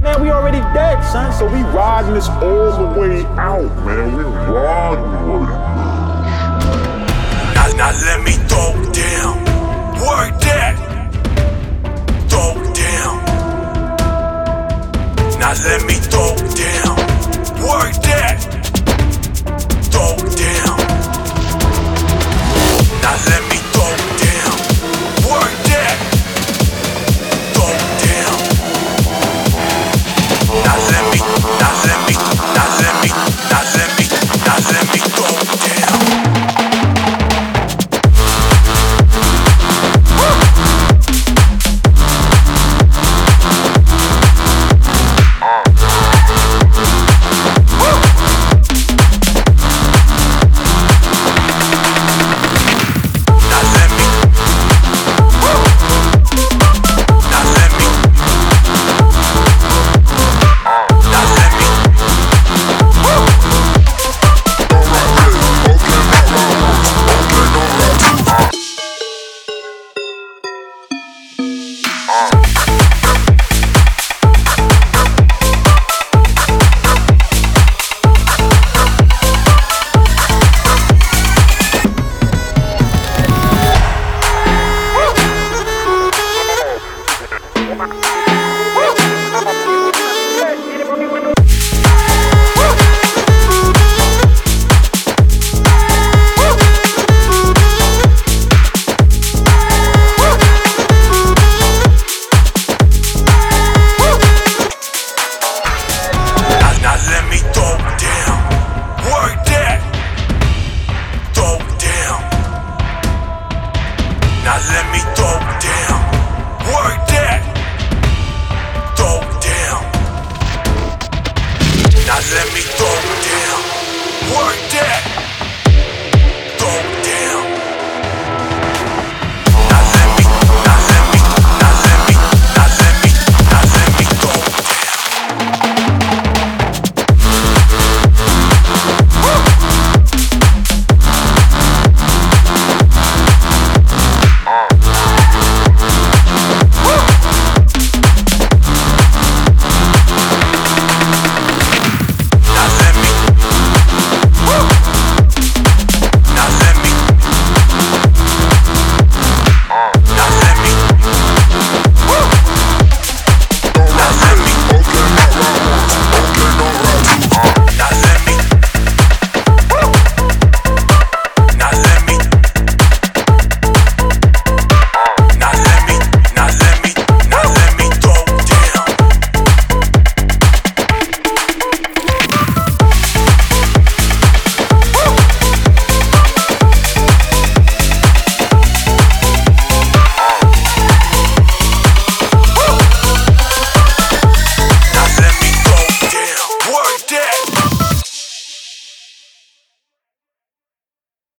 Man, we already dead, son. So we riding this all the way out, man. We riding on. down, work down.